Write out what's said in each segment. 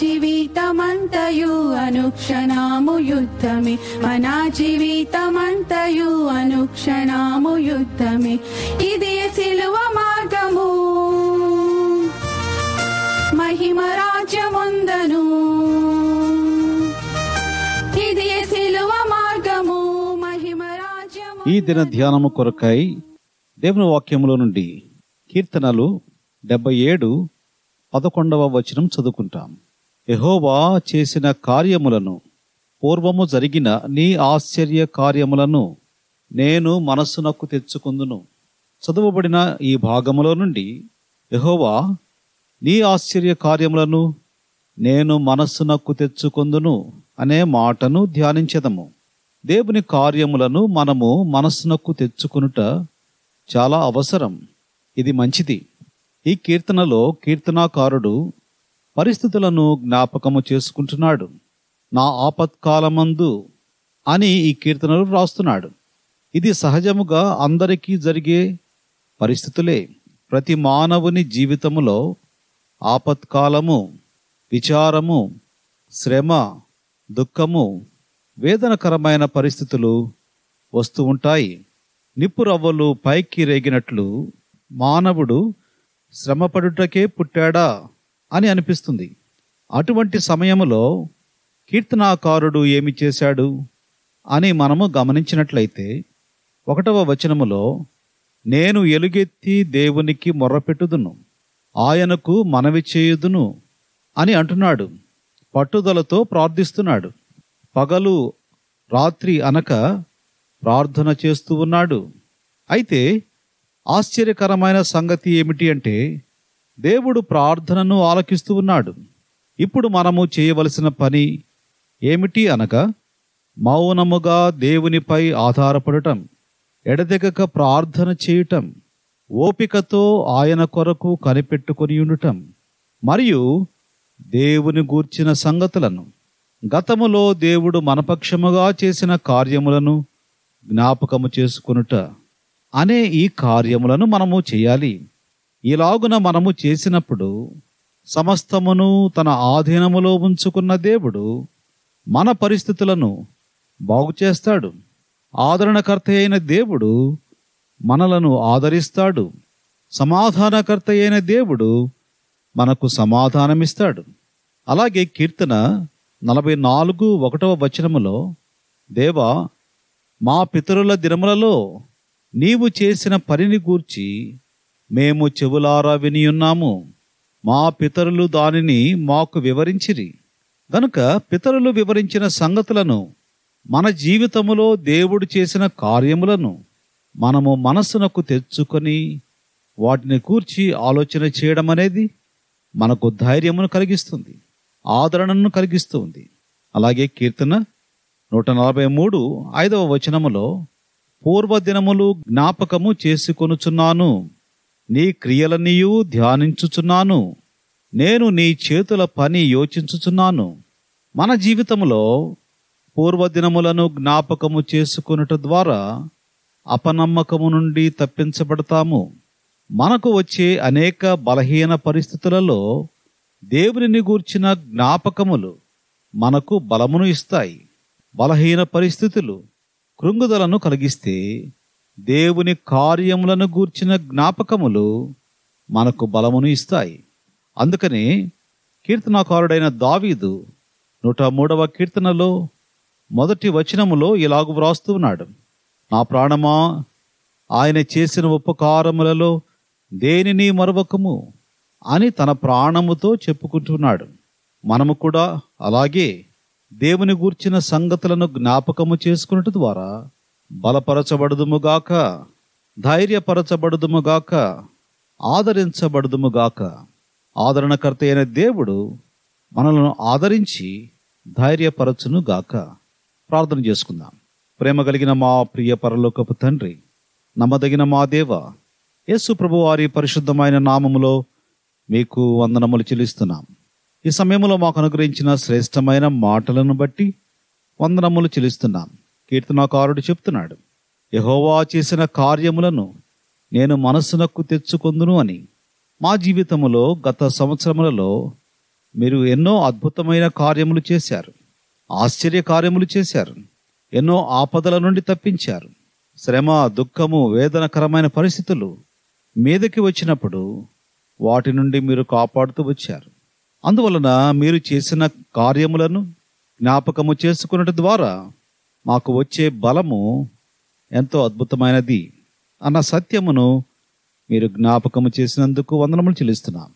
జీవితమంతయు అనుక్షణము యుద్ధమే. మన జీవితమంతయు అనుక్షణము యుద్ధమే. ఇది సిలువ మార్గము. మహిమ రాజ్యముందను. ఇది సిలువ మార్గము మహిమ రాజ్యము ఈ దిన ధ్యానము కొరకై దేవుని వాక్యములో నుండి కీర్తనలు డెబ్బై ఏడు పదకొండవ వచనం చదువుకుంటాం. ఎహోవా చేసిన కార్యములను పూర్వము జరిగిన నీ ఆశ్చర్య కార్యములను నేను మనస్సునకు తెచ్చుకుందును. చదువబడిన ఈ భాగములో నుండి ఎహోవా నీ ఆశ్చర్య కార్యములను నేను మనస్సునకు తెచ్చుకొందును అనే మాటను ధ్యానించెదము. దేవుని కార్యములను మనము మనస్సునకు తెచ్చుకొనుట చాలా అవసరం. ఇది మంచిది. ఈ కీర్తనలో కీర్తనాకారుడు పరిస్థితులను జ్ఞాపకము చేసుకుంటున్నాడు. నా ఆపత్కాలమందు అని ఈ కీర్తనలు రాస్తున్నాడు ఇది సహజముగా అందరికీ జరిగే పరిస్థితులే. ప్రతి మానవుని జీవితములో ఆపత్కాలము విచారము శ్రమ దుఃఖము వేదనకరమైన పరిస్థితులు వస్తూ ఉంటాయి. నిప్పురవ్వలు పైకి రేగినట్లు మానవుడు శ్రమపడుటకే పుట్టాడా? అని అనిపిస్తుంది. అటువంటి సమయంలో కీర్తనాకారుడు ఏమి చేశాడు అని మనము గమనించినట్లయితే ఒకటవ వచనములో నేను ఎలుగెత్తి దేవునికి మొర్రపెట్టుదును ఆయనకు మనవి చేయుదును అని అంటున్నాడు. పట్టుదలతో ప్రార్థిస్తున్నాడు. పగలు రాత్రి అనక ప్రార్థన చేస్తూ ఉన్నాడు. అయితే ఆశ్చర్యకరమైన సంగతి ఏమిటి అంటే దేవుడు ప్రార్థనను ఆలకిస్తూ ఉన్నాడు. ఇప్పుడు మనము చేయవలసిన పని ఏమిటి అనగా మౌనముగా దేవునిపై ఆధారపడటం ఎడతెగక ప్రార్థన చేయటం ఓపికతో ఆయన కొరకు కనిపెట్టుకొని ఉండటం మరియు దేవుని గూర్చిన సంగతులను గతములో దేవుడు మనపక్షముగా చేసిన కార్యములను జ్ఞాపకము చేసుకొనుట అనే ఈ కార్యములను మనము చేయాలి. ఇలాగున మనము చేసినప్పుడు సమస్తమును తన ఆధీనములో ఉంచుకున్న దేవుడు మన పరిస్థితులను బాగు చేస్తాడు. ఆదరణకర్త అయిన దేవుడు మనలను ఆదరిస్తాడు. సమాధానకర్త అయిన దేవుడు మనకు సమాధానమిస్తాడు. అలాగే కీర్తన నలభై నాలుగు ఒకటవ వచనములో దేవా మా పితరుల దినములలో నీవు చేసిన పనిని గూర్చి మేము చెవులారా వినియున్నాము మా పితరులు దానిని మాకు వివరించిరి. గనుక పితరులు వివరించిన సంగతులను మన జీవితములో దేవుడు చేసిన కార్యములను మనము మనస్సునకు తెచ్చుకొని వాటిని కూర్చి ఆలోచన చేయడం అనేది మనకు ధైర్యమును కలిగిస్తుంది ఆదరణను కలిగిస్తుంది. అలాగే కీర్తన నూట నలభై మూడు ఐదవ వచనములో పూర్వదినములు జ్ఞాపకము చేసుకొనుచున్నాను. నీ క్రియలనియు ధ్యానించుచున్నాను. నేను నీ చేతుల పని యోచించుచున్నాను. మన జీవితములో పూర్వదినములను జ్ఞాపకము చేసుకునుట ద్వారా అపనమ్మకము నుండి తప్పించబడతాము. మనకు వచ్చే అనేక బలహీన పరిస్థితులలో దేవునిని గూర్చిన జ్ఞాపకములు మనకు బలమును ఇస్తాయి. బలహీన పరిస్థితులు కృంగుదలను కలిగిస్తే దేవుని కార్యములను గూర్చిన జ్ఞాపకములు మనకు బలమును ఇస్తాయి. అందుకని కీర్తనాకారుడైన దావీదు నూట మూడవ కీర్తనలో మొదటి వచనములో ఇలాగు వ్రాస్తూ ఉన్నాడు. నా ప్రాణమా ఆయన చేసిన ఉపకారములలో దేనిని మరవకము అని తన ప్రాణముతో చెప్పుకుంటున్నాడు. మనము కూడా అలాగే దేవుని గూర్చిన సంగతులను జ్ఞాపకము చేసుకున్నట్టు ద్వారా బలపరచబడుదుముగాక ధైర్యపరచబడుదుముగాక ఆదరించబడుదుముగాక. ఆదరణకర్త అయిన దేవుడు మనలను ఆదరించి ధైర్యపరచును గాక ప్రార్థన చేసుకుందాం. ప్రేమ కలిగిన మా ప్రియ పరలోకపు తండ్రి నమ్మదగిన మా దేవ యేసు ప్రభు వారి పరిశుద్ధమైన నామములో మీకు వందనములు చెల్లిస్తున్నాం. ఈ సమయంలో మాకు అనుగ్రహించిన శ్రేష్టమైన మాటలను బట్టి వందనములు చెల్లిస్తున్నాం. కీర్తనాకారుడు చెప్తున్నాడు యహోవా చేసిన కార్యములను నేను మనస్సునకు తెచ్చుకొందును అని. మా జీవితంలో గత సంవత్సరములలో మీరు ఎన్నో అద్భుతమైన కార్యములు చేశారు ఆశ్చర్య కార్యములు చేశారు ఎన్నో ఆపదల నుండి తప్పించారు. శ్రమ దుఃఖము వేదనకరమైన పరిస్థితులు మీదకి వచ్చినప్పుడు వాటి నుండి మీరు కాపాడుతూ వచ్చారు. అందువలన మీరు చేసిన కార్యములను జ్ఞాపకము చేసుకున్నట్టు ద్వారా మాకు వచ్చే బలము ఎంతో అద్భుతమైనది అన్న సత్యమును మీరు జ్ఞాపకము చేసినందుకు వందనములు చెల్లిస్తున్నాం.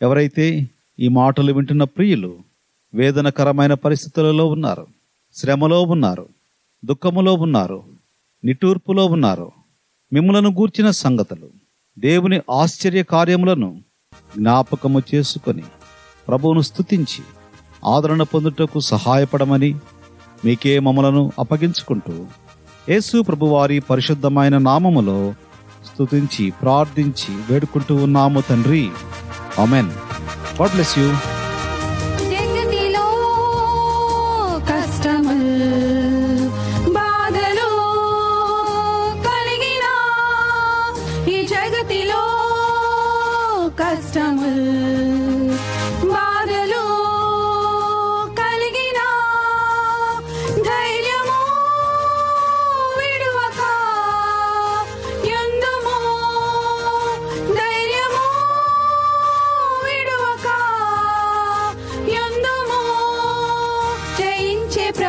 ఎవరైతే ఈ మాటలు వింటున్న ప్రియులు వేదనకరమైన పరిస్థితులలో ఉన్నారు శ్రమలో ఉన్నారు దుఃఖములో ఉన్నారు నిట్టూర్పులో ఉన్నారు మిమ్మలను గూర్చిన సంగతులు దేవుని ఆశ్చర్య కార్యములను జ్ఞాపకము చేసుకొని ప్రభువును స్తుతించి ఆదరణ పొందుటకు సహాయపడమని మీకే మమ్మలను అప్పగించుకుంటూ యేసు ప్రభువారి పరిశుద్ధమైన నామములో స్తుతించి ప్రార్థించి వేడుకుంటూ ఉన్నాము తండ్రి. Amen God bless you.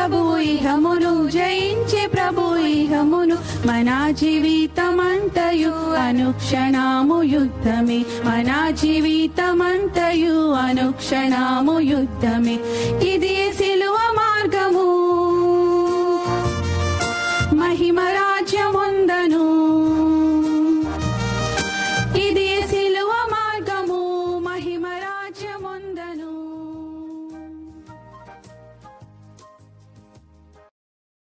జయించే ప్రభు ఇహమును జయించే ప్రభు ఇహమును మన జీవితమంతయు అనుక్షణము యుద్ధమే. మన జీవితమంతయు అనుక్షణము యుద్ధమే. ఇది సిలువ మార్గము